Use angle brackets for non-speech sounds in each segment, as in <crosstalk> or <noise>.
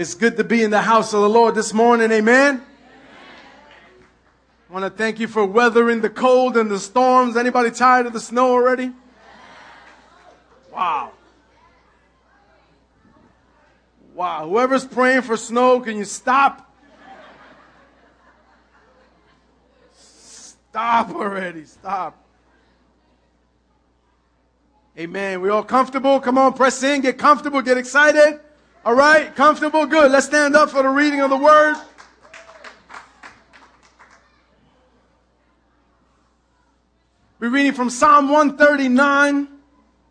It's good to be in the house of the Lord this morning. Amen. I want to thank you for weathering the cold and the storms. Anybody tired of the snow already? Wow. Wow. Whoever's praying for snow, can you stop? Stop already. Stop. Amen. We all comfortable? Come on, press in, get comfortable, get excited. All right, comfortable, good. Let's stand up for the reading of the word. We're reading from Psalm 139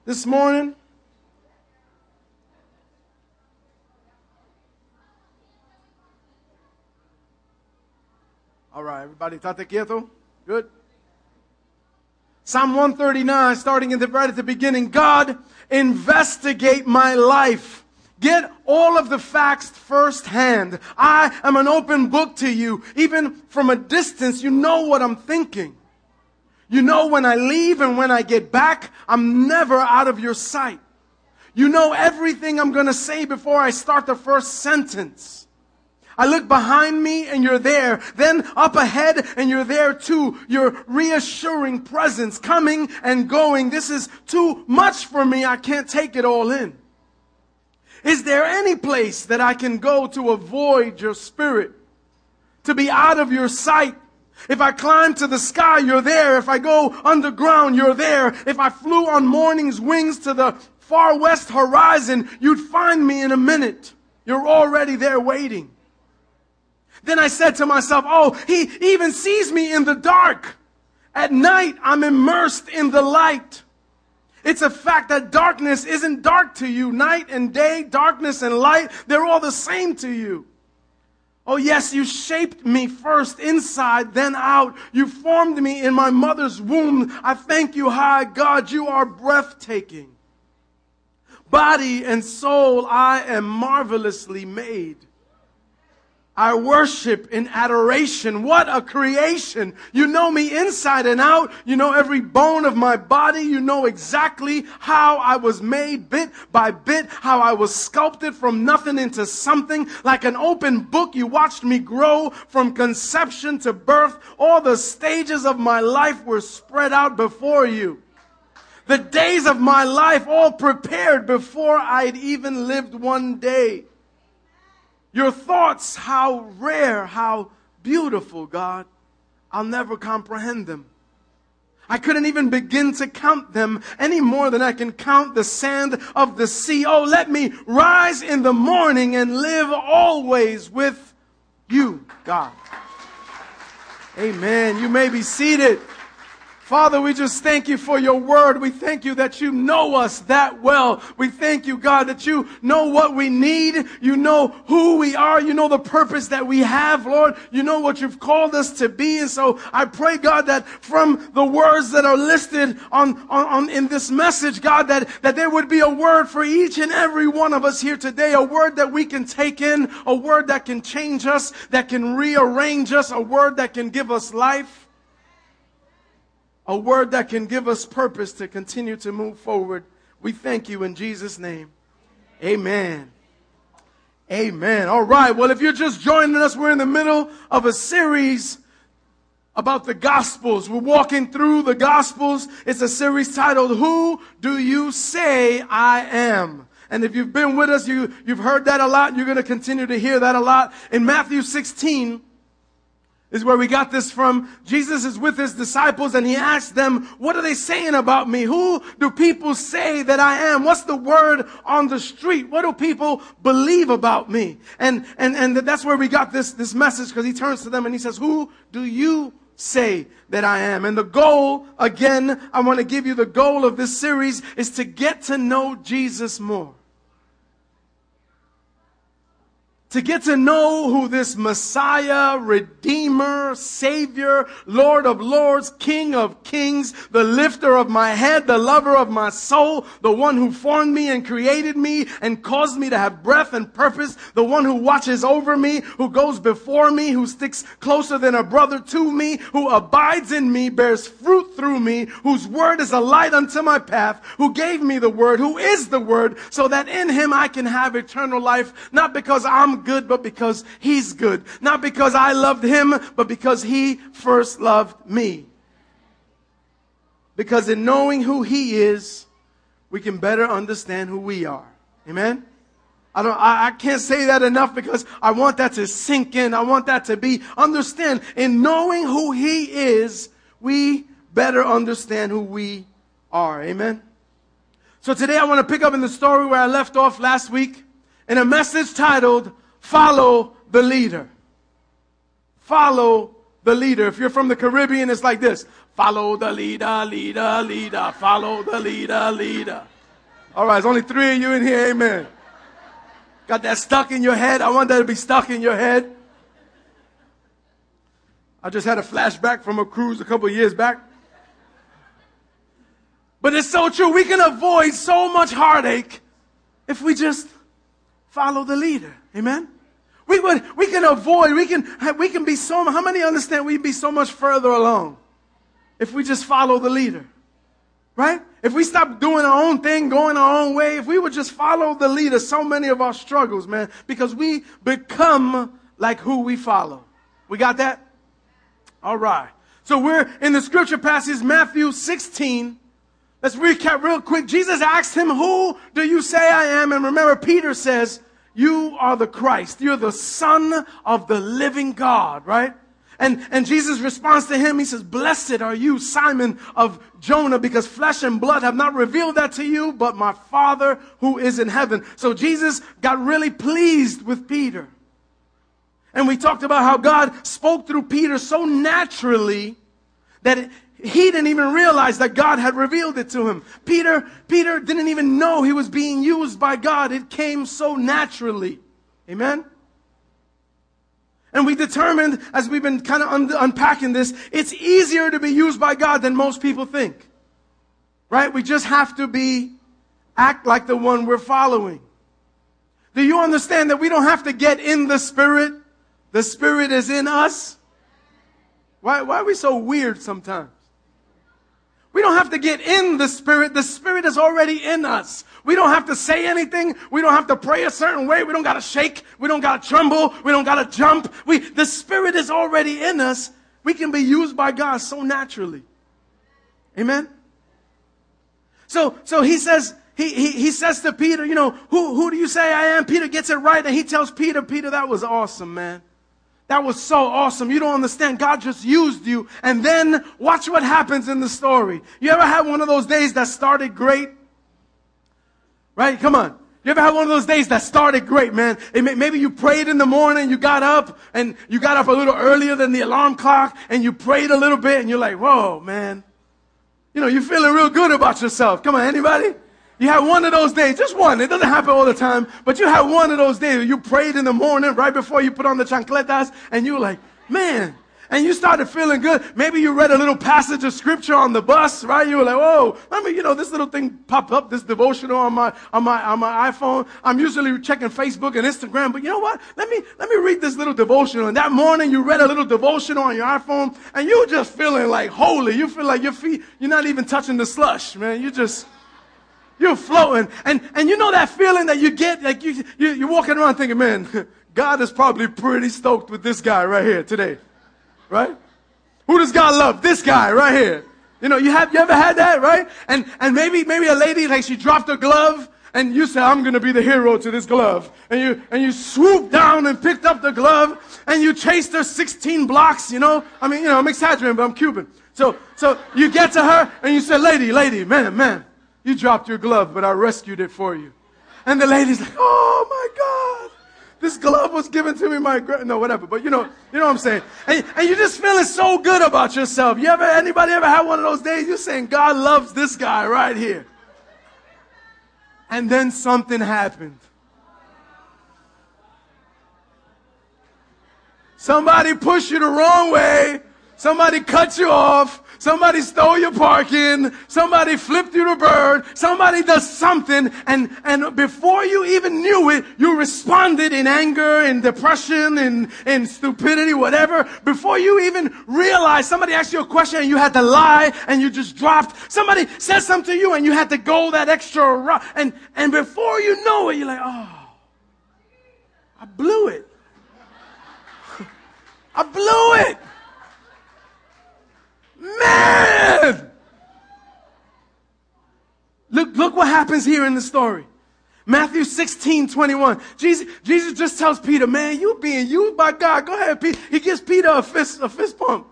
this morning. All right, everybody, tate quieto? Good. Psalm 139, starting in the right at the beginning. God, investigate my life. Get all of the facts firsthand. I am an open book to you. Even from a distance, you know what I'm thinking. You know when I leave and when I get back, I'm never out of your sight. You know everything I'm going to say before I start the first sentence. I look behind me and you're there. Then up ahead and you're there too. Your reassuring presence coming and going. This is too much for me. I can't take it all in. Is there any place that I can go to avoid your spirit? To be out of your sight? If I climb to the sky, you're there. If I go underground, you're there. If I flew on morning's wings to the far west horizon, you'd find me in a minute. You're already there waiting. Then I said to myself, oh, he even sees me in the dark. At night, I'm immersed in the light. It's a fact that darkness isn't dark to you. Night and day, darkness and light, they're all the same to you. Oh, yes, you shaped me first inside, then out. You formed me in my mother's womb. I thank you, high God. You are breathtaking. Body and soul, I am marvelously made. I worship in adoration. What a creation. You know me inside and out. You know every bone of my body. You know exactly how I was made bit by bit, how I was sculpted from nothing into something. Like an open book, you watched me grow from conception to birth. All the stages of my life were spread out before you. The days of my life all prepared before I'd even lived one day. Your thoughts, how rare, how beautiful, God. I'll never comprehend them. I couldn't even begin to count them any more than I can count the sand of the sea. Oh, let me rise in the morning and live always with you, God. Amen. You may be seated. Father, we just thank you for your word. We thank you that you know us that well. We thank you, God, that you know what we need. You know who we are. You know the purpose that we have, Lord. You know what you've called us to be. And so I pray, God, that from the words that are listed on, on, on in this message, God, that, that there would be a word for each and every one of us here today, a word that we can take in, a word that can change us, that can rearrange us, a word that can give us life a word that can give us purpose to continue to move forward. We thank you in Jesus' name. Amen. Amen. All right. Well, if you're just joining us, we're in the middle of a series about the Gospels. We're walking through the Gospels. It's a series titled, Who Do You Say I Am? And if you've been with us, you, you've heard that a lot. You're going to continue to hear that a lot. In Matthew 16, is where we got this from. Jesus is with his disciples and he asks them, what are they saying about me? Who do people say that I am? What's the word on the street? What do people believe about me? And, and, and that's where we got this, this message because he turns to them and he says, who do you say that I am? And the goal, again, I want to give you the goal of this series is to get to know Jesus more. To get to know who this Messiah, Redeemer, Savior, Lord of Lords, King of Kings, the lifter of my head, the lover of my soul, the one who formed me and created me and caused me to have breath and purpose, the one who watches over me, who goes before me, who sticks closer than a brother to me, who abides in me, bears fruit through me, whose word is a light unto my path, who gave me the word, who is the word, so that in him I can have eternal life, not because I'm Good, but because He's good. Not because I loved Him, but because He first loved me. Because in knowing who He is, we can better understand who we are. Amen? I don't, I, I, can't say that enough because I want that to sink in. I want that to be understand. In knowing who He is, we better understand who we are. Amen? So today I want to pick up in the story where I left off last week in a message titled, Follow the Leader. Follow the leader. If you're from the Caribbean, it's like this. Follow the leader, leader, leader. Follow the leader, leader. All right, there's only three of you in here. Amen. Got that stuck in your head? I want that to be stuck in your head. I just had a flashback from a cruise a couple years back. But it's so true. We can avoid so much heartache if we just follow the leader. Amen. We would, we can avoid, we can, we can be so, how many understand we'd be so much further along if we just follow the leader? Right? If we stop doing our own thing, going our own way, if we would just follow the leader, so many of our struggles, man, because we become like who we follow. We got that? All right. So we're in the scripture passage, Matthew 16, Let's recap real quick. Jesus asked him, Who do you say I am? And remember, Peter says, You are the Christ. You're the Son of the living God, right? And, and Jesus responds to him. He says, Blessed are you, Simon of Jonah, because flesh and blood have not revealed that to you, but my Father who is in heaven. So Jesus got really pleased with Peter. And we talked about how God spoke through Peter so naturally that he didn't even realize that God had revealed it to him. Peter, Peter didn't even know he was being used by God. It came so naturally. Amen? And we determined, as we've been kind of un- unpacking this, it's easier to be used by God than most people think. Right? We just have to be, act like the one we're following. Do you understand that we don't have to get in the Spirit? The Spirit is in us. Why, why are we so weird sometimes? We don't have to get in the Spirit. The Spirit is already in us. We don't have to say anything. We don't have to pray a certain way. We don't got to shake. We don't got to tremble. We don't got to jump. We, the Spirit is already in us. We can be used by God so naturally. Amen. So, so he says, he, he, he says to Peter, you know, who, who do you say I am? Peter gets it right and he tells Peter, Peter, that was awesome, man. That was so awesome. You don't understand. God just used you. And then watch what happens in the story. You ever had one of those days that started great? Right? Come on. You ever had one of those days that started great, man? maybe you prayed in the morning, you got up, and you got up a little earlier than the alarm clock, and you prayed a little bit, and you're like, whoa, man. You know, you're feeling real good about yourself. Come on, anybody? You had one of those days, just one. It doesn't happen all the time, but you had one of those days. You prayed in the morning right before you put on the chancletas, and you were like, man. And you started feeling good. Maybe you read a little passage of scripture on the bus, right? You were like, "Whoa!" Let me, you know, this little thing popped up, this devotional on my on my on my iPhone. I'm usually checking Facebook and Instagram, but you know what? Let me let me read this little devotional. And that morning, you read a little devotional on your iPhone, and you just feeling like holy. You feel like your feet, you're not even touching the slush, man. You just you're floating. And, and you know that feeling that you get, like you, you, you're walking around thinking, man, <laughs> God is probably pretty stoked with this guy right here today. Right? Who does God love? This guy right here. You know, you have, you ever had that, right? And, and maybe, maybe a lady, like she dropped a glove and you say, I'm gonna be the hero to this glove. And you, and you swoop down and picked up the glove and you chased her 16 blocks, you know? I mean, you know, I'm exaggerating, but I'm Cuban. So, so you get to her and you say, lady, lady, man, man, you dropped your glove, but I rescued it for you. And the lady's like, oh my God. This glove was given to me my gra-. no whatever but you know you know what I'm saying and, and you're just feeling so good about yourself you ever anybody ever had one of those days you're saying God loves this guy right here and then something happened somebody pushed you the wrong way somebody cut you off Somebody stole your parking. Somebody flipped you the bird. Somebody does something. And, and before you even knew it, you responded in anger, in depression, in, in stupidity, whatever. Before you even realized somebody asked you a question and you had to lie and you just dropped. Somebody said something to you and you had to go that extra route. And, and before you know it, you're like, oh, I blew it. <laughs> I blew it. Man! Look, look what happens here in the story. Matthew 16, 21. Jesus, Jesus just tells Peter, man, you being used by God. Go ahead, Peter. He gives Peter a fist, a fist pump.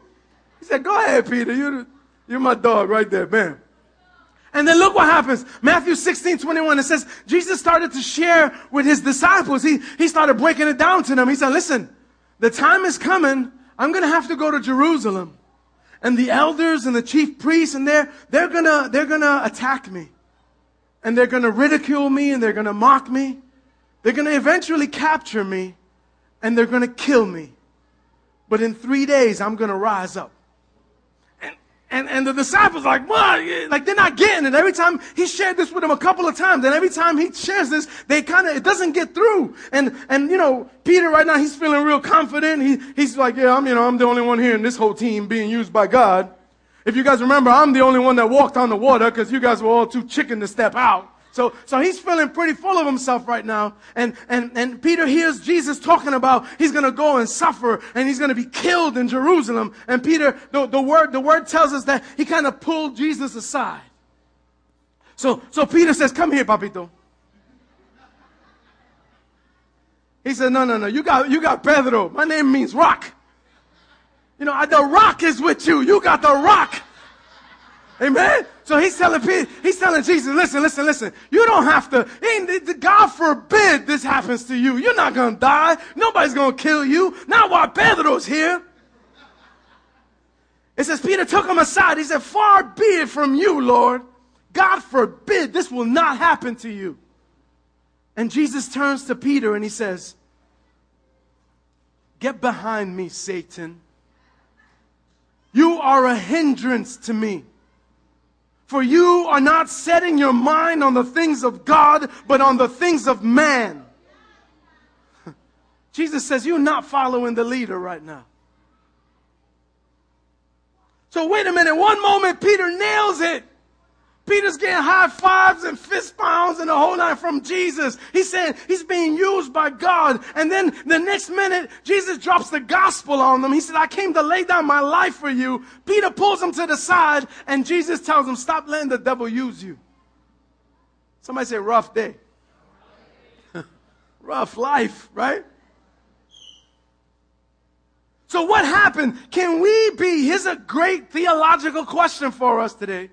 He said, go ahead, Peter. You're, you're my dog right there, man. And then look what happens. Matthew 16, 21, it says, Jesus started to share with his disciples. He, he started breaking it down to them. He said, listen, the time is coming. I'm going to have to go to Jerusalem. And the elders and the chief priests and they're, they're gonna, they're gonna attack me and they're going to ridicule me and they're going to mock me. They're going to eventually capture me and they're going to kill me. But in three days, I'm going to rise up. And, and, and the disciples like, what? Like they're not getting it. Every time he shared this with them a couple of times, and every time he shares this, they kind of, it doesn't get through. And, and, you know, Peter right now, he's feeling real confident. He, he's like, yeah, I'm, you know, I'm the only one here in this whole team being used by God. If you guys remember, I'm the only one that walked on the water because you guys were all too chicken to step out. So, so he's feeling pretty full of himself right now. And, and, and Peter hears Jesus talking about he's going to go and suffer and he's going to be killed in Jerusalem. And Peter, the, the word, the word tells us that he kind of pulled Jesus aside. So, so Peter says, come here, papito. He said, no, no, no, you got, you got Pedro. My name means rock. You know, the rock is with you. You got the rock. Amen. So he's telling Peter, he's telling Jesus, listen, listen, listen. You don't have to, God forbid this happens to you. You're not to die. Nobody's to kill you. Not while Pedro's here. It says Peter took him aside. He said, far be it from you, Lord. God forbid this will not happen to you. And Jesus turns to Peter and he says, get behind me, Satan. You are a hindrance to me. For you are not setting your mind on the things of God, but on the things of man. <laughs> Jesus says you're not following the leader right now. So wait a minute. One moment, Peter nails it. Peter's getting high fives and fist pounds and the whole nine from Jesus. He's saying he's being used by God. And then the next minute, Jesus drops the gospel on them. He said, I came to lay down my life for you. Peter pulls him to the side and Jesus tells him, stop letting the devil use you. Somebody say rough day. <laughs> rough life, right? So what happened? Can we be, here's a great theological question for us today.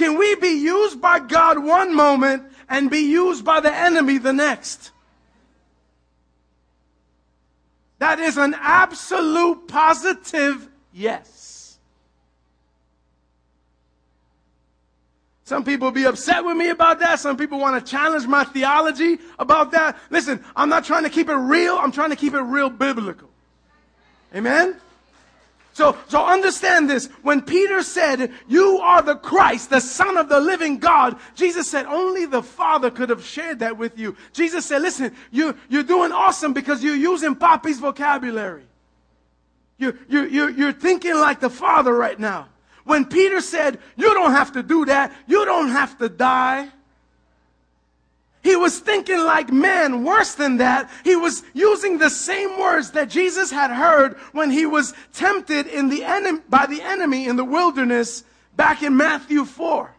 Can we be used by God one moment and be used by the enemy the next? That is an absolute positive yes. Some people be upset with me about that. Some people want to challenge my theology about that. Listen, I'm not trying to keep it real. I'm trying to keep it real biblical. Amen? So, so understand this. When Peter said, you are the Christ, the son of the living God, Jesus said only the Father could have shared that with you. Jesus said, listen, you, you're doing awesome because you're using Papi's vocabulary. You, you, you, you're thinking like the Father right now. When Peter said, you don't have to do that. You don't have to die. He was thinking like man, worse than that. He was using the same words that Jesus had heard when he was tempted in the enemy, by the enemy in the wilderness back in Matthew 4.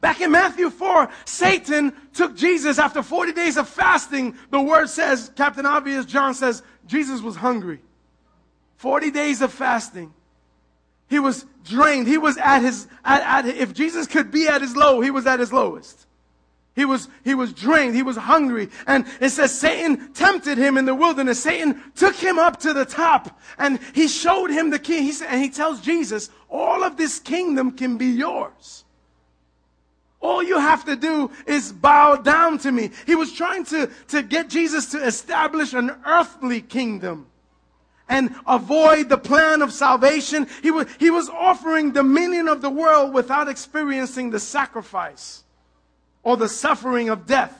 Back in Matthew 4, Satan took Jesus after 40 days of fasting. The word says, Captain Obvious, John says, Jesus was hungry. 40 days of fasting. He was drained. He was at his, at, at, if Jesus could be at his low, he was at his lowest. He was, he was drained. He was hungry. And it says Satan tempted him in the wilderness. Satan took him up to the top and he showed him the king. He said, and he tells Jesus, all of this kingdom can be yours. All you have to do is bow down to me. He was trying to, to get Jesus to establish an earthly kingdom and avoid the plan of salvation. He was, he was offering dominion of the world without experiencing the sacrifice or the suffering of death.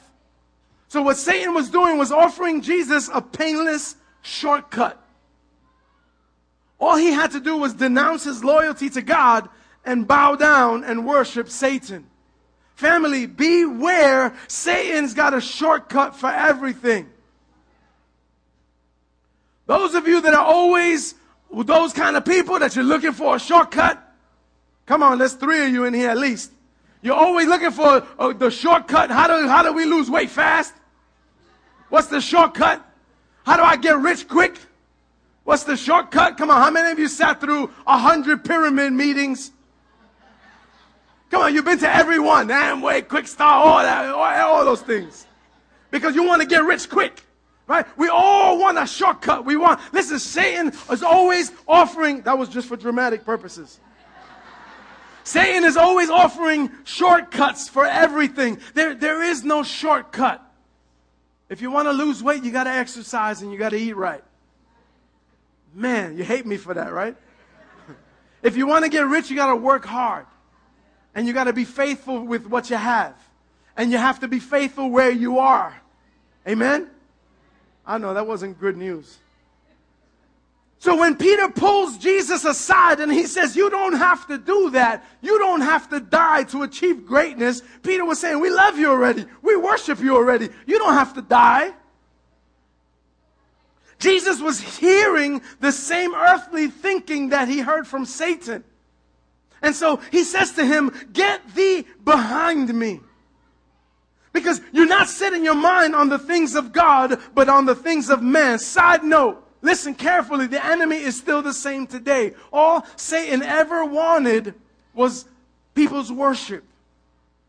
So what Satan was doing was offering Jesus a painless shortcut. All he had to do was denounce his loyalty to God and bow down and worship Satan. Family, beware. Satan's got a shortcut for everything. Those of you that are always those kind of people that you're looking for a shortcut, come on, there's three of you in here at least. You're always looking for uh, the shortcut. How do, how do we lose weight fast? What's the shortcut? How do I get rich quick? What's the shortcut? Come on, how many of you sat through a hundred pyramid meetings? Come on, you've been to every one. Amway, Quick Start, all that, all, all those things. Because you want to get rich quick. Right? We all want a shortcut. We want, listen, Satan is always offering, that was just for dramatic purposes. Satan is always offering shortcuts for everything. There, there is no shortcut. If you want to lose weight, you got to exercise and you got to eat right. Man, you hate me for that, right? <laughs> if you want to get rich, you got to work hard. And you got to be faithful with what you have. And you have to be faithful where you are. Amen? I know that wasn't good news. So when Peter pulls Jesus aside and he says, You don't have to do that. You don't have to die to achieve greatness. Peter was saying, We love you already. We worship you already. You don't have to die. Jesus was hearing the same earthly thinking that he heard from Satan. And so he says to him, Get thee behind me. Because you're not setting your mind on the things of God, but on the things of man. Side note, Listen carefully. The enemy is still the same today. All Satan ever wanted was people's worship.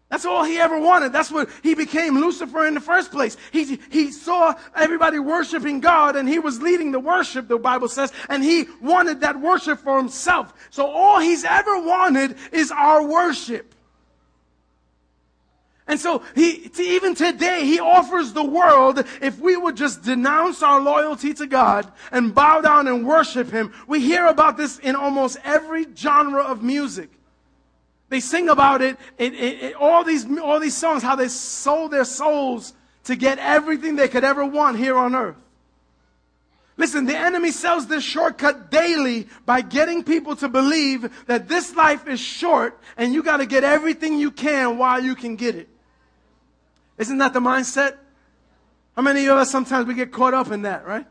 That's all he ever wanted. That's what he became Lucifer in the first place. He, he saw everybody worshiping God and he was leading the worship, the Bible says, and he wanted that worship for himself. So all he's ever wanted is our worship. And so he, even today, he offers the world, if we would just denounce our loyalty to God and bow down and worship him. We hear about this in almost every genre of music. They sing about it, it all, these, all these songs, how they sold their souls to get everything they could ever want here on earth. Listen, the enemy sells this shortcut daily by getting people to believe that this life is short and you got to get everything you can while you can get it. Isn't that the mindset? How many of us sometimes we get caught up in that, right?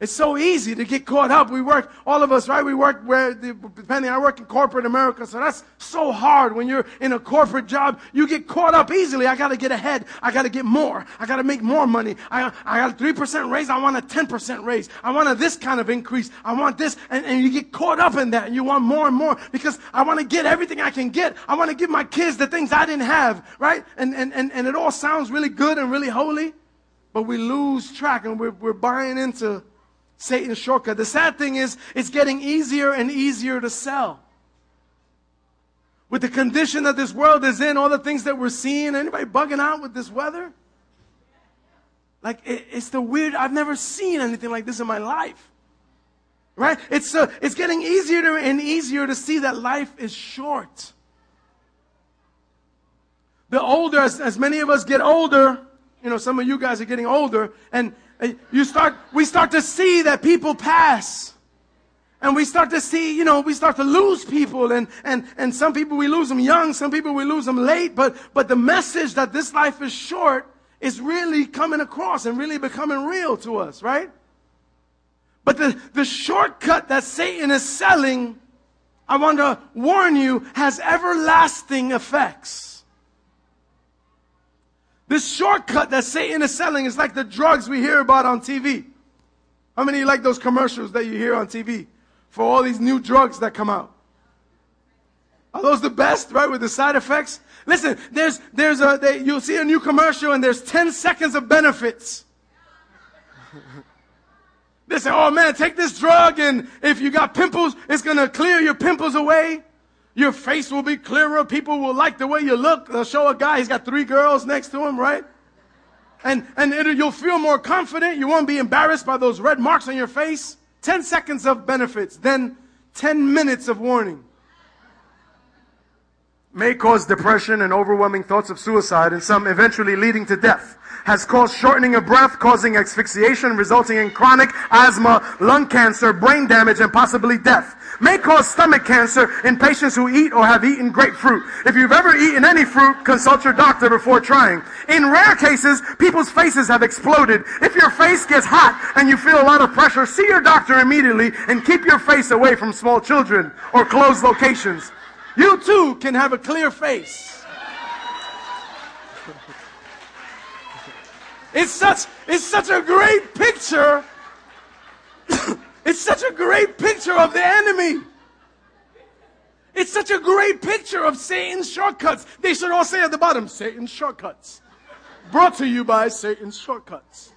It's so easy to get caught up. We work, all of us, right? We work where, depending, I work in corporate America, so that's so hard when you're in a corporate job. You get caught up easily. I gotta get ahead. I gotta get more. I gotta make more money. I, I got a 3% raise. I want a 10% raise. I want a this kind of increase. I want this. And, and you get caught up in that and you want more and more because I want to get everything I can get. I want to give my kids the things I didn't have, right? And, and, and, and it all sounds really good and really holy, but we lose track and we're, we're buying into Satan's shortcut. The sad thing is, it's getting easier and easier to sell. With the condition that this world is in, all the things that we're seeing, anybody bugging out with this weather? Like, it, it's the weird, I've never seen anything like this in my life. Right? It's, uh, it's getting easier to, and easier to see that life is short. The older, as, as many of us get older, you know, some of you guys are getting older, and you start, we start to see that people pass. And we start to see, you know, we start to lose people and, and, and some people we lose them young, some people we lose them late, but, but the message that this life is short is really coming across and really becoming real to us, right? But the, the shortcut that Satan is selling, I want to warn you, has everlasting effects. This shortcut that Satan is selling is like the drugs we hear about on TV. How many like those commercials that you hear on TV for all these new drugs that come out? Are those the best, right, with the side effects? Listen, there's, there's a, they, you'll see a new commercial and there's 10 seconds of benefits. they say, oh man, take this drug and if you got pimples, it's gonna clear your pimples away. Your face will be clearer. People will like the way you look. They'll show a guy, he's got three girls next to him, right? And, and you'll feel more confident. You won't be embarrassed by those red marks on your face. 10 seconds of benefits, then 10 minutes of warning. may cause depression and overwhelming thoughts of suicide, and some eventually leading to death. Has caused shortening of breath, causing asphyxiation, resulting in chronic asthma, lung cancer, brain damage, and possibly death. May cause stomach cancer in patients who eat or have eaten grapefruit. If you've ever eaten any fruit, consult your doctor before trying. In rare cases, people's faces have exploded. If your face gets hot and you feel a lot of pressure, see your doctor immediately and keep your face away from small children or closed locations. You too can have a clear face. It's such, it's such a great picture. <coughs> it's such a great picture of the enemy. It's such a great picture of Satan's shortcuts. They should all say at the bottom, Satan's shortcuts. Brought to you by Satan's shortcuts.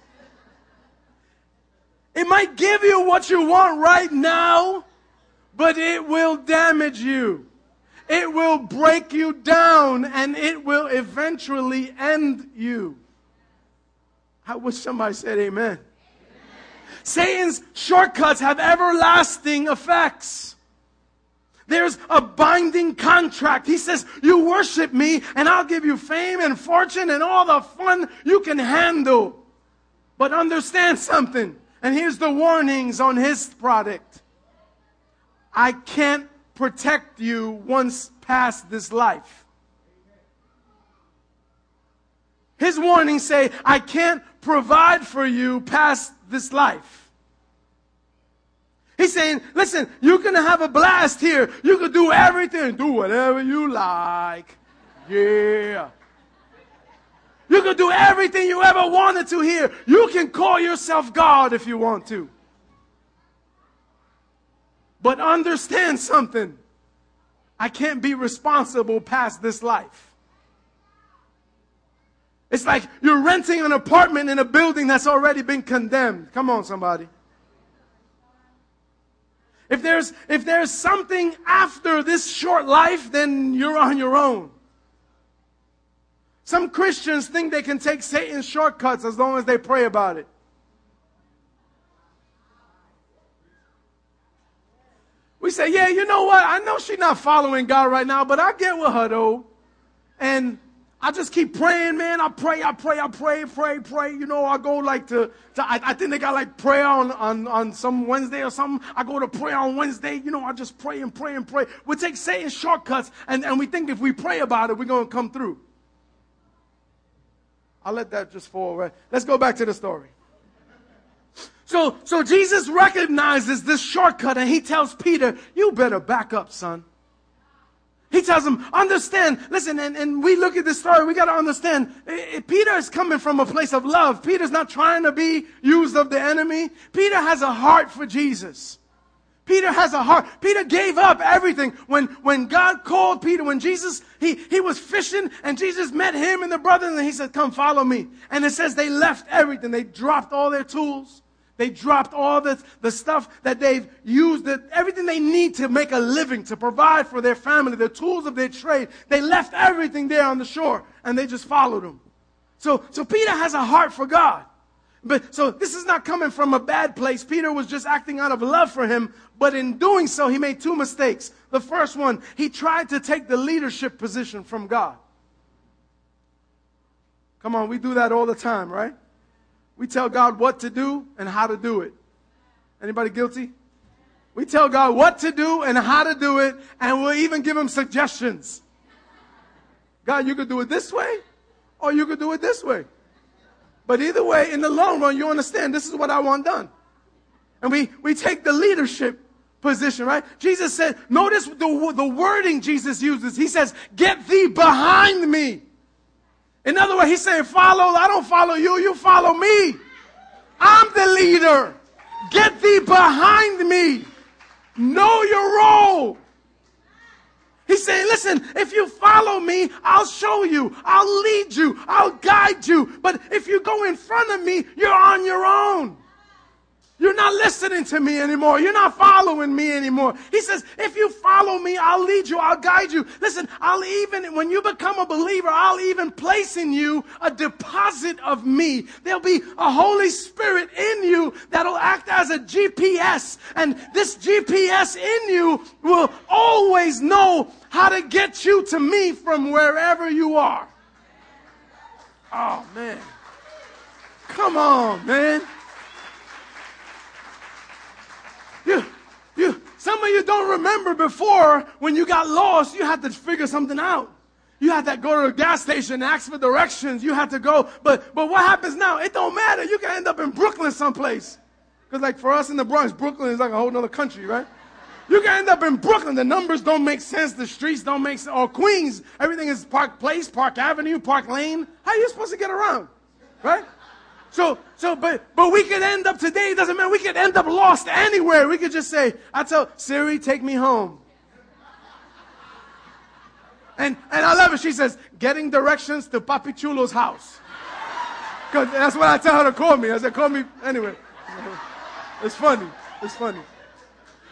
It might give you what you want right now, but it will damage you. It will break you down and it will eventually end you. I wish somebody said amen. amen. Satan's shortcuts have everlasting effects. There's a binding contract. He says, You worship me, and I'll give you fame and fortune and all the fun you can handle. But understand something, and here's the warnings on his product I can't protect you once past this life. His warnings say, I can't provide for you past this life. He's saying, listen, you can have a blast here. You can do everything, do whatever you like. Yeah. You can do everything you ever wanted to here. You can call yourself God if you want to. But understand something. I can't be responsible past this life. It's like you're renting an apartment in a building that's already been condemned. Come on, somebody. If there's, if there's something after this short life, then you're on your own. Some Christians think they can take Satan's shortcuts as long as they pray about it. We say, yeah, you know what? I know she's not following God right now, but I get with her though. And I just keep praying, man. I pray, I pray, I pray, pray, pray. You know, I go like to, to I, I, think they got like prayer on, on, on some Wednesday or something. I go to prayer on Wednesday. You know, I just pray and pray and pray. We take Satan shortcuts and, and we think if we pray about it, we're going to come through. I'll let that just fall right. Let's go back to the story. So, so Jesus recognizes this shortcut and he tells Peter, you better back up, son. He tells him, understand, listen, and, and we look at this story, we got to understand, it, it, Peter is coming from a place of love. Peter's not trying to be used of the enemy. Peter has a heart for Jesus. Peter has a heart. Peter gave up everything. When, when God called Peter, when Jesus, he, he was fishing and Jesus met him and the brothers and he said, come follow me. And it says they left everything. They dropped all their tools. They dropped all the, the stuff that they've used, that everything they need to make a living, to provide for their family, the tools of their trade. They left everything there on the shore and they just followed him. So, so Peter has a heart for God. But so this is not coming from a bad place. Peter was just acting out of love for him, but in doing so, he made two mistakes. The first one, he tried to take the leadership position from God. Come on, we do that all the time, right? We tell God what to do and how to do it. Anybody guilty? We tell God what to do and how to do it, and we'll even give him suggestions. God, you could do it this way, or you could do it this way. But either way, in the long run, you understand this is what I want done. And we, we take the leadership position, right? Jesus said, notice the, the wording Jesus uses. He says, Get thee behind me. In other words, he's saying, follow, I don't follow you, you follow me. I'm the leader. Get thee behind me. Know your role. He's saying, listen, if you follow me, I'll show you, I'll lead you, I'll guide you. But if you go in front of me, you're on your own. You're not listening to me anymore. You're not following me anymore. He says, if you follow me, I'll lead you. I'll guide you. Listen, I'll even, when you become a believer, I'll even place in you a deposit of me. There'll be a Holy Spirit in you that'll act as a GPS. And this GPS in you will always know how to get you to me from wherever you are. Oh, man. Come on, man. You, you, some of you don't remember before when you got lost, you had to figure something out. You had to go to a gas station and ask for directions. You had to go. But, but what happens now? It don't matter. You can end up in Brooklyn someplace. Because like for us in the Bronx, Brooklyn is like a whole other country, right? You can end up in Brooklyn. The numbers don't make sense. The streets don't make sense. Or Queens, everything is Park Place, Park Avenue, Park Lane. How are you supposed to get around? Right? So, so, but, but we could end up today, it doesn't matter. We could end up lost anywhere. We could just say, I tell Siri, take me home. And, and I love it. She says, getting directions to Papi Chulo's house. Because that's what I tell her to call me. I said, call me anyway. It's funny. It's funny.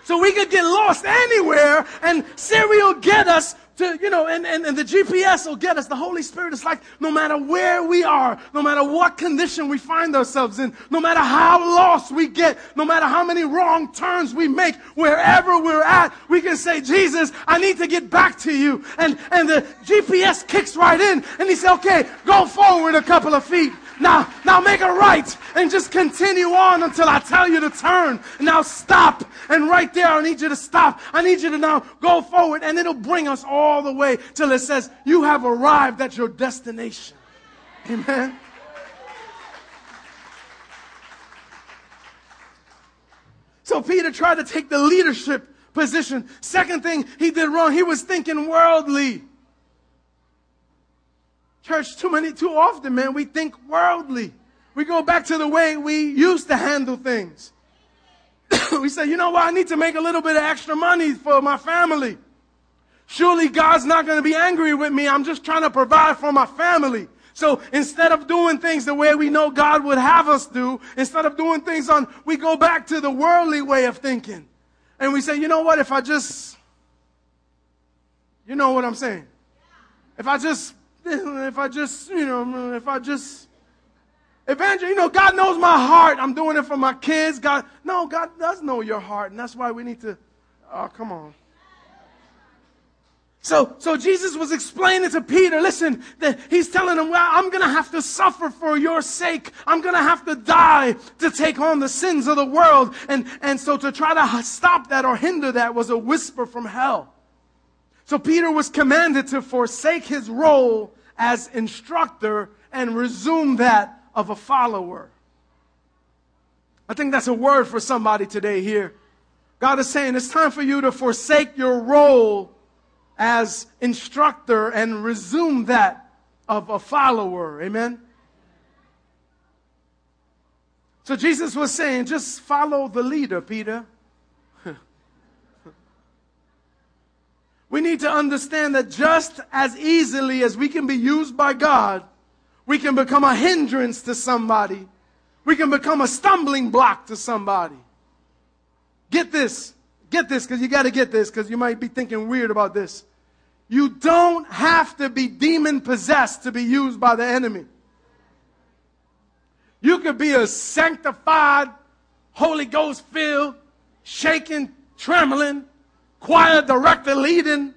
So we could get lost anywhere and Siri will get us to, you know, and, and, and the GPS will get us. The Holy Spirit is like, no matter where we are, no matter what condition we find ourselves in, no matter how lost we get, no matter how many wrong turns we make, wherever we're at, we can say, Jesus, I need to get back to you. And, and the GPS kicks right in and he said, okay, go forward a couple of feet. Now, now make a right and just continue on until I tell you to turn. Now stop. And right there, I need you to stop. I need you to now go forward and it'll bring us all the way till it says you have arrived at your destination. Amen. So Peter tried to take the leadership position. Second thing he did wrong, he was thinking worldly. Church, too many, too often, man, we think worldly. We go back to the way we used to handle things. <coughs> we say, you know what? I need to make a little bit of extra money for my family. Surely God's not going to be angry with me. I'm just trying to provide for my family. So instead of doing things the way we know God would have us do, instead of doing things on, we go back to the worldly way of thinking. And we say, you know what? If I just, you know what I'm saying? If I just if I just, you know, if I just evangel, you know, God knows my heart. I'm doing it for my kids. God, no, God does know your heart, and that's why we need to. Oh, come on. So, so Jesus was explaining to Peter, listen, that he's telling him, well, I'm going to have to suffer for your sake. I'm going to have to die to take on the sins of the world. And, and so to try to stop that or hinder that was a whisper from hell. So Peter was commanded to forsake his role as instructor and resume that of a follower. I think that's a word for somebody today here. God is saying it's time for you to forsake your role as instructor and resume that of a follower. Amen. So Jesus was saying, just follow the leader, Peter. We need to understand that just as easily as we can be used by God, we can become a hindrance to somebody. We can become a stumbling block to somebody. Get this. Get this because you got to get this because you might be thinking weird about this. You don't have to be demon possessed to be used by the enemy. You could be a sanctified, Holy Ghost filled, shaking, trembling, choir director leading,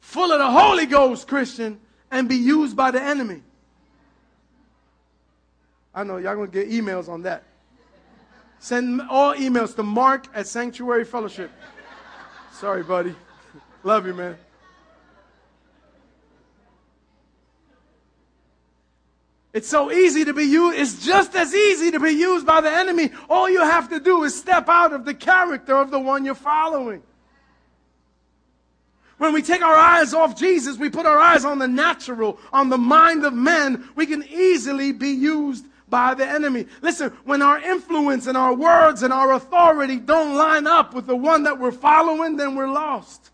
full of the Holy Ghost Christian, and be used by the enemy. I know y'all gonna get emails on that. Send all emails to Mark at Sanctuary Fellowship. Sorry, buddy. <laughs> Love you, man. It's so easy to be used. It's just as easy to be used by the enemy. All you have to do is step out of the character of the one you're following. When we take our eyes off Jesus, we put our eyes on the natural, on the mind of men, we can easily be used by the enemy. Listen, when our influence and our words and our authority don't line up with the one that we're following, then we're lost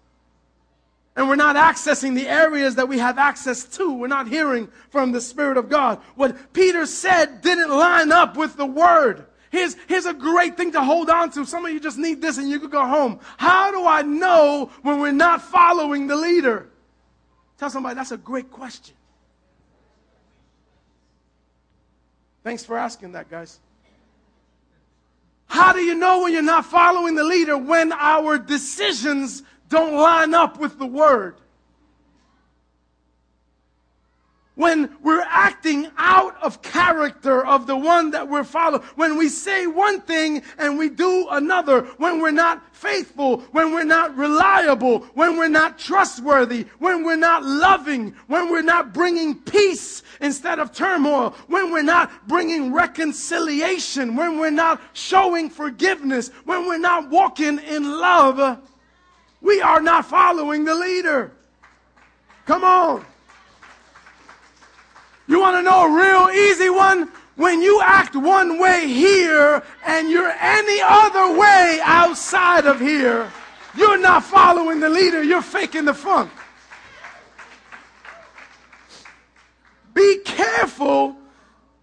and we're not accessing the areas that we have access to. We're not hearing from the Spirit of God. What Peter said didn't line up with the Word. Here's, here's a great thing to hold on to. Some of you just need this and you could go home. How do I know when we're not following the leader? Tell somebody that's a great question. Thanks for asking that, guys. How do you know when you're not following the leader? When our decisions don't line up with the word. when we're acting out of character of the one that we're following, when we say one thing and we do another, when we're not faithful, when we're not reliable, when we're not trustworthy, when we're not loving, when we're not bringing peace instead of turmoil, when we're not bringing reconciliation, when we're not showing forgiveness, when we're not walking in love, we are not following the leader. Come on. You want to know a real easy one? When you act one way here and you're any other way outside of here, you're not following the leader, you're faking the funk. Be careful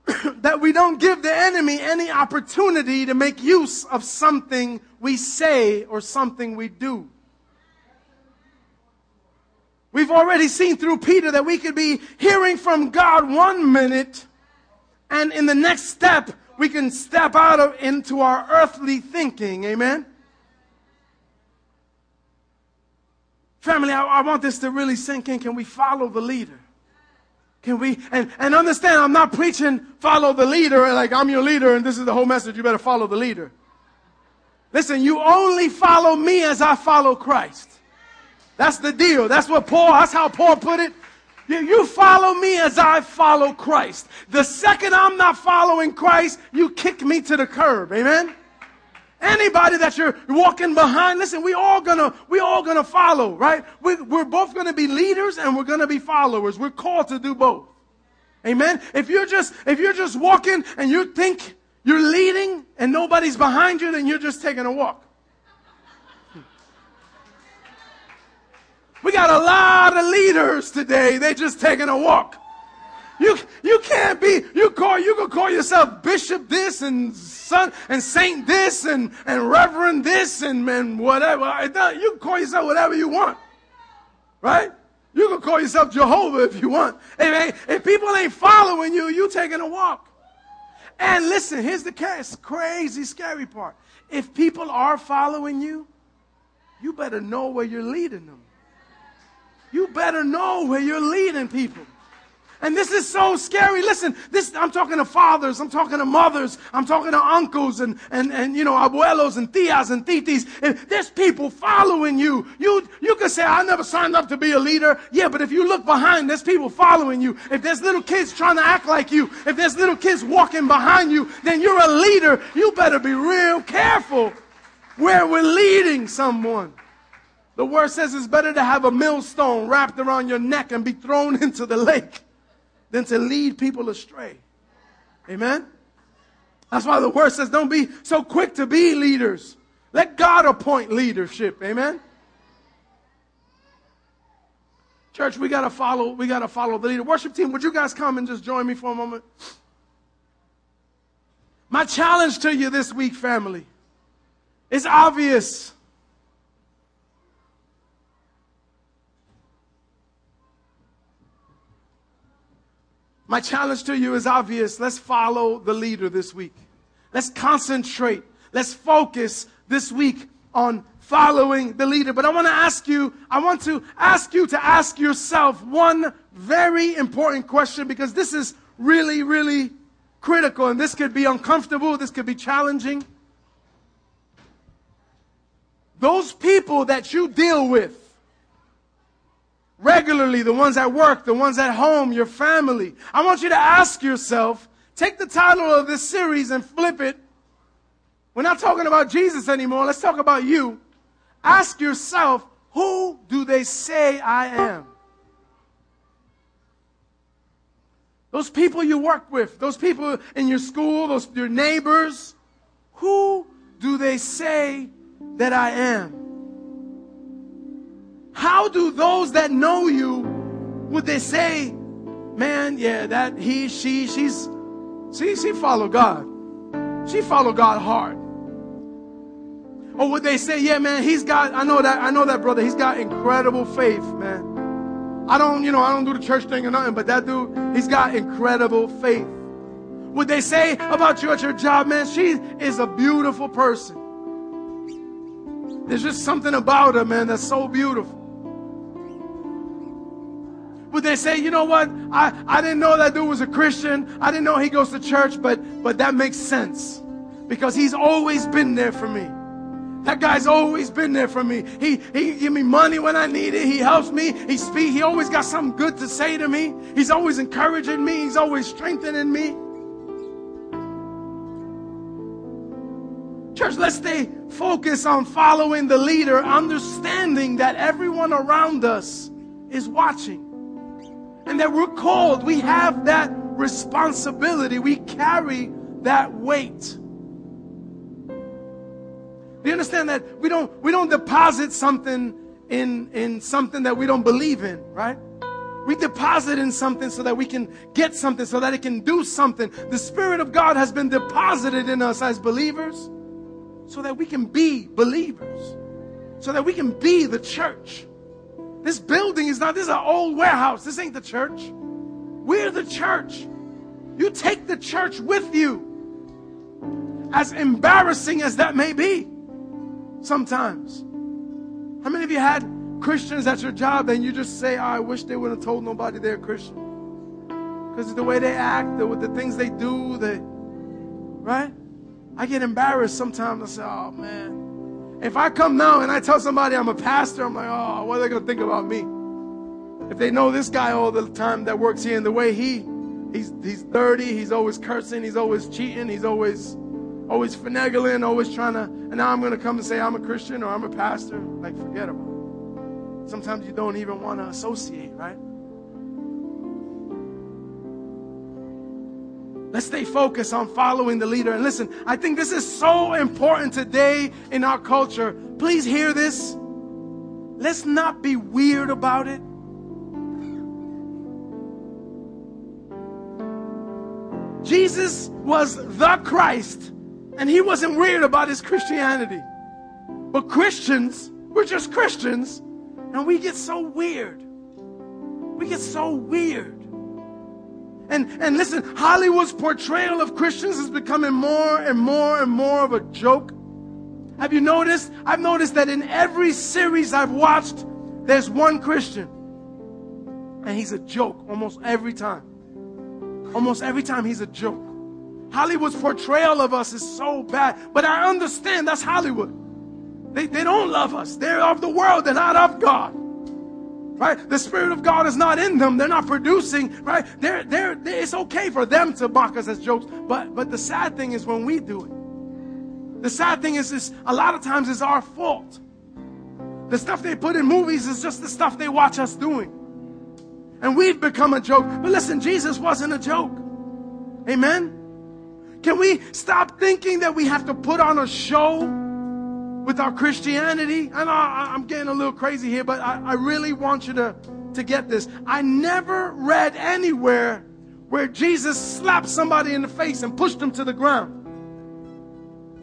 <coughs> that we don't give the enemy any opportunity to make use of something we say or something we do. We've already seen through Peter that we could be hearing from God one minute, and in the next step, we can step out of into our earthly thinking. Amen. Family, I, I want this to really sink in. Can we follow the leader? Can we and, and understand I'm not preaching follow the leader like I'm your leader and this is the whole message. You better follow the leader. Listen, you only follow me as I follow Christ. That's the deal. That's what Paul, that's how Paul put it. You, follow me as I follow Christ. The second I'm not following Christ, you kick me to the curb. Amen? Anybody that you're walking behind, listen, we all gonna, we all gonna follow, right? We, we're both gonna be leaders and we're gonna be followers. We're called to do both. Amen? If you're just, if you're just walking and you think you're leading and nobody's behind you, then you're just taking a walk. We got a lot of leaders today. They just taking a walk. You, you can't be, you call, you can call yourself bishop this and son and saint this and, and reverend this and, and whatever. You can call yourself whatever you want. Right? You can call yourself Jehovah if you want. If, if people ain't following you, you taking a walk. And listen, here's the case, crazy, scary part. If people are following you, you better know where you're leading them you better know where you're leading people. And this is so scary. Listen, this I'm talking to fathers, I'm talking to mothers, I'm talking to uncles and and, and you know abuelos and tias and titis. And there's people following you. You you can say, I never signed up to be a leader. Yeah, but if you look behind, there's people following you. If there's little kids trying to act like you, if there's little kids walking behind you, then you're a leader. You better be real careful where we're leading someone. The word says it's better to have a millstone wrapped around your neck and be thrown <laughs> into the lake than to lead people astray. Amen? That's why the word says don't be so quick to be leaders. Let God appoint leadership. Amen? Church, we gotta follow, we gotta follow the leader. Worship team, would you guys come and just join me for a moment? My challenge to you this week, family, is obvious. My challenge to you is obvious. Let's follow the leader this week. Let's concentrate. Let's focus this week on following the leader. But I want to ask you, I want to ask you to ask yourself one very important question because this is really, really critical and this could be uncomfortable. This could be challenging. Those people that you deal with, regularly, the ones at work, the ones at home, your family. I want you to ask yourself, take the title of this series and flip it. We're not talking about Jesus anymore. Let's talk about you. Ask yourself, who do they say I am? Those people you work with, those people in your school, those your neighbors, who do they say that I am? How do those that know you, would they say, man, yeah, that he, she, she's, she, she follow God. She follow God hard. Or would they say, yeah, man, he's got, I know that, I know that brother, he's got incredible faith, man. I don't, you know, I don't do the church thing or nothing, but that dude, he's got incredible faith. Would they say about you at your job, man, she is a beautiful person. There's just something about her, man, that's so beautiful. Would they say, you know what? I, I didn't know that dude was a Christian. I didn't know he goes to church, but but that makes sense. Because he's always been there for me. That guy's always been there for me. He he give me money when I need it. He helps me. He speak. He always got something good to say to me. He's always encouraging me. He's always strengthening me. Church, let's stay focused on following the leader, understanding that everyone around us is watching. And that we're called, we have that responsibility, we carry that weight. Do you understand that we don't we don't deposit something in in something that we don't believe in, right? We deposit in something so that we can get something, so that it can do something. The Spirit of God has been deposited in us as believers so that we can be believers, so that we can be the church. This building is not, this is an old warehouse. This ain't the church. We're the church. You take the church with you. As embarrassing as that may be, sometimes. How many of you had Christians at your job and you just say, oh, I wish they would have told nobody they're Christian? Because the way they act, the, the things they do, they, right? I get embarrassed sometimes. I say, oh man. If I come now and I tell somebody I'm a pastor, I'm like, oh, what are they going to think about me? If they know this guy all the time that works here and the way he, he's, he's dirty, he's always cursing, he's always cheating, he's always, always finagling, always trying to, and now I'm going to come and say I'm a Christian or I'm a pastor. Like, forget about it. Sometimes you don't even want to associate, right? Let's stay focused on following the leader. And listen, I think this is so important today in our culture. Please hear this. Let's not be weird about it. Jesus was the Christ, and he wasn't weird about his Christianity. But Christians, we're just Christians, and we get so weird. We get so weird. And, and listen, Hollywood's portrayal of Christians is becoming more and more and more of a joke. Have you noticed? I've noticed that in every series I've watched, there's one Christian. And he's a joke almost every time. Almost every time he's a joke. Hollywood's portrayal of us is so bad. But I understand that's Hollywood. They, they don't love us. They're of the world, they're not of God right? The Spirit of God is not in them. They're not producing, right? They're, they're, they're, it's okay for them to mock us as jokes, but, but the sad thing is when we do it. The sad thing is, is a lot of times it's our fault. The stuff they put in movies is just the stuff they watch us doing. And we've become a joke. But listen, Jesus wasn't a joke. Amen? Can we stop thinking that we have to put on a show with our Christianity. I know I'm getting a little crazy here, but I, I really want you to, to get this. I never read anywhere where Jesus slapped somebody in the face and pushed them to the ground.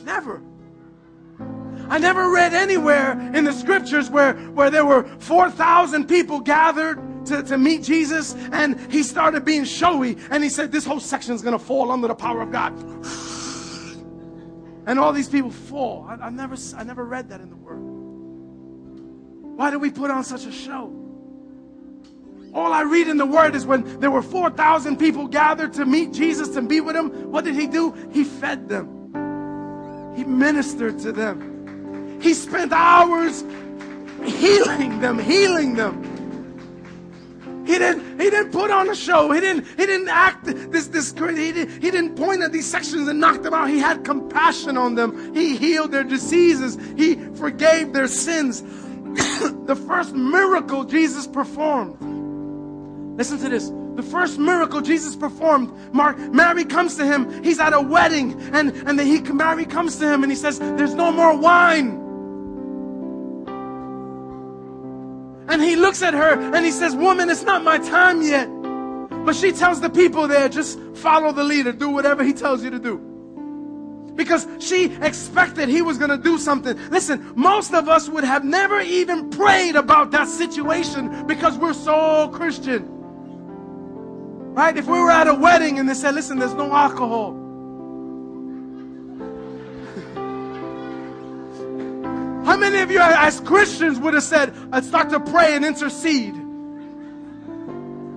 Never. I never read anywhere in the scriptures where, where there were 4,000 people gathered to, to meet Jesus and he started being showy and he said, This whole section is going to fall under the power of God. And all these people fall. I, never, I never read that in the Word. Why do we put on such a show? All I read in the Word is when there were 4,000 people gathered to meet Jesus and be with Him, what did He do? He fed them, He ministered to them, He spent hours healing them, healing them. He didn't, he didn't put on a show. He didn't, he didn't act this, this, he didn't, he didn't point at these sections and knock them out. He had compassion on them. He healed their diseases. He forgave their sins. <coughs> the first miracle Jesus performed. Listen to this. The first miracle Jesus performed, Mark, Mary comes to him. He's at a wedding, and, and then he, Mary comes to him and he says, There's no more wine. And he looks at her and he says, Woman, it's not my time yet. But she tells the people there, just follow the leader, do whatever he tells you to do. Because she expected he was going to do something. Listen, most of us would have never even prayed about that situation because we're so Christian. Right? If we were at a wedding and they said, listen, there's no alcohol. How many of you, as Christians, would have said, I'd start to pray and intercede?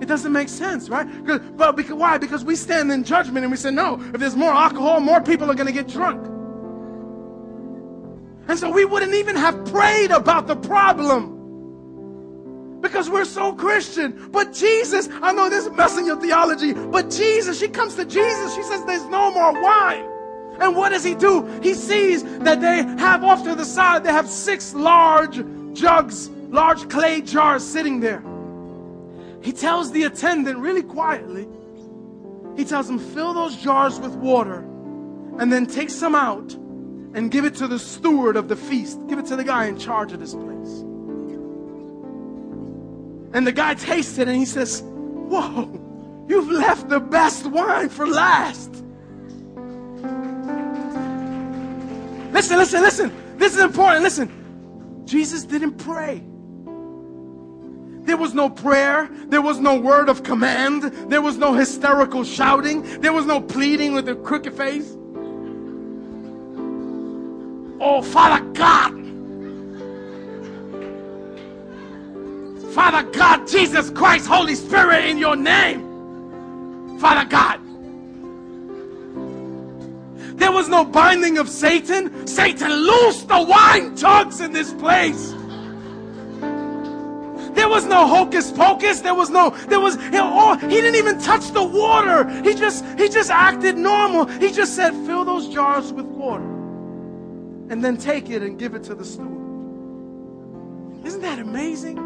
It doesn't make sense, right? But because, why? Because we stand in judgment and we say, no, if there's more alcohol, more people are going to get drunk. And so we wouldn't even have prayed about the problem because we're so Christian. But Jesus, I know this is messing your theology, but Jesus, she comes to Jesus, she says, There's no more wine. And what does he do? He sees that they have off to the side, they have six large jugs, large clay jars sitting there. He tells the attendant really quietly, he tells him, fill those jars with water and then take some out and give it to the steward of the feast. Give it to the guy in charge of this place. And the guy tastes it and he says, Whoa, you've left the best wine for last. Listen, listen, listen. This is important. Listen. Jesus didn't pray. There was no prayer. There was no word of command. There was no hysterical shouting. There was no pleading with a crooked face. Oh, Father God, Father God, Jesus Christ, Holy Spirit, in your name. Father God. There was no binding of Satan. Satan loosed the wine jugs in this place. There was no hocus pocus. There was no, there was, he, oh, he didn't even touch the water. He just, he just acted normal. He just said, fill those jars with water and then take it and give it to the steward. Isn't that amazing?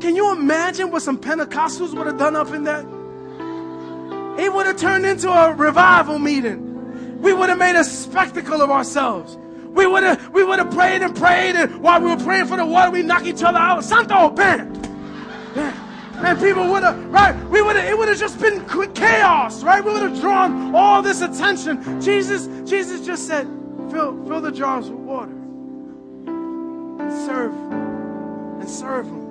Can you imagine what some Pentecostals would have done up in that? It would have turned into a revival meeting. We would have made a spectacle of ourselves. We would have we would have prayed and prayed, and while we were praying for the water, we knock each other out. Santo, bam, bam. And people would have, right? We would have, it would have just been chaos, right? We would have drawn all this attention. Jesus, Jesus just said, fill, fill the jars with water and serve, and serve them.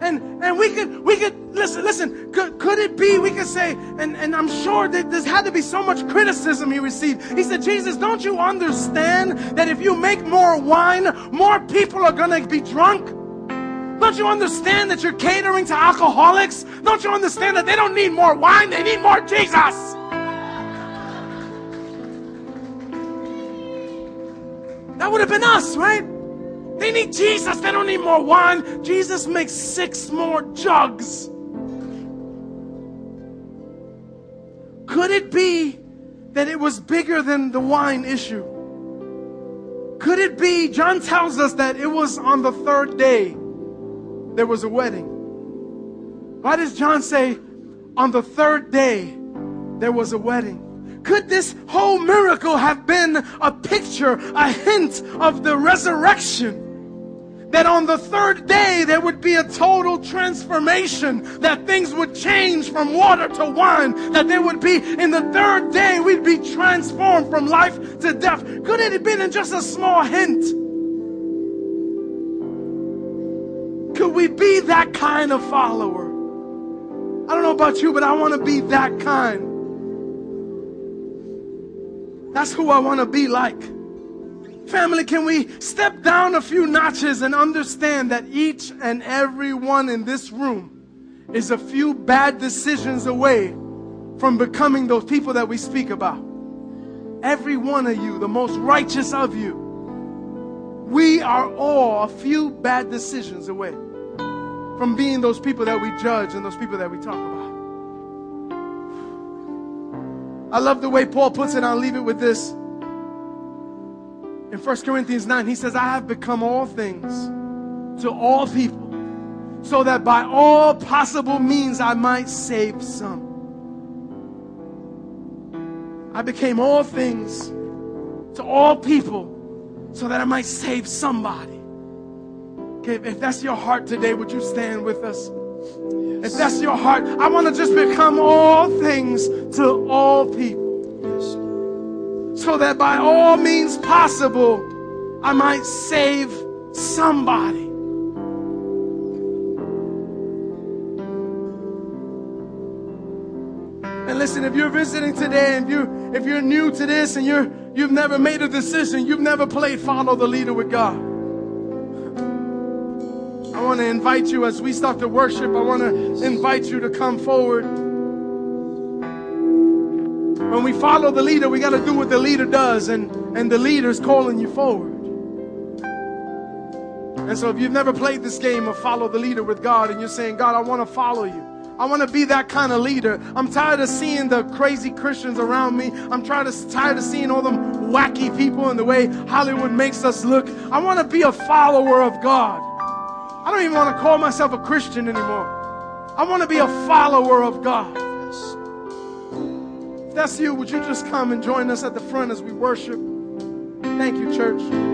And and we could we could listen listen could, could it be we could say and and I'm sure that there's had to be so much criticism he received. He said, Jesus, don't you understand that if you make more wine, more people are gonna be drunk? Don't you understand that you're catering to alcoholics? Don't you understand that they don't need more wine, they need more Jesus? That would have been us, right? They need Jesus. They don't need more wine. Jesus makes six more jugs. Could it be that it was bigger than the wine issue? Could it be, John tells us that it was on the third day there was a wedding. Why does John say on the third day there was a wedding? Could this whole miracle have been a picture, a hint of the resurrection? That on the third day there would be a total transformation, that things would change from water to wine, that there would be in the third day we'd be transformed from life to death. Could it have been just a small hint? Could we be that kind of follower? I don't know about you, but I want to be that kind. That's who I want to be like. Family, can we step down a few notches and understand that each and every one in this room is a few bad decisions away from becoming those people that we speak about? Every one of you, the most righteous of you, we are all a few bad decisions away from being those people that we judge and those people that we talk about. I love the way Paul puts it. I'll leave it with this. In 1 Corinthians 9, he says, I have become all things to all people, so that by all possible means I might save some. I became all things to all people, so that I might save somebody. Okay, if that's your heart today, would you stand with us? Yes. If that's your heart, I want to just become all things to all people so that by all means possible, I might save somebody. And listen, if you're visiting today and you if you're new to this and you're you've never made a decision, you've never played follow the leader with God. I want to invite you as we start to worship, I want to invite you to come forward. When we follow the leader, we got to do what the leader does, and, and the leader's calling you forward. And so if you've never played this game of follow the leader with God and you're saying, God, I want to follow you. I want to be that kind of leader. I'm tired of seeing the crazy Christians around me. I'm tired of, tired of seeing all them wacky people and the way Hollywood makes us look. I want to be a follower of God. I don't even want to call myself a Christian anymore. I want to be a follower of God. If that's you, would you just come and join us at the front as we worship? Thank you, church.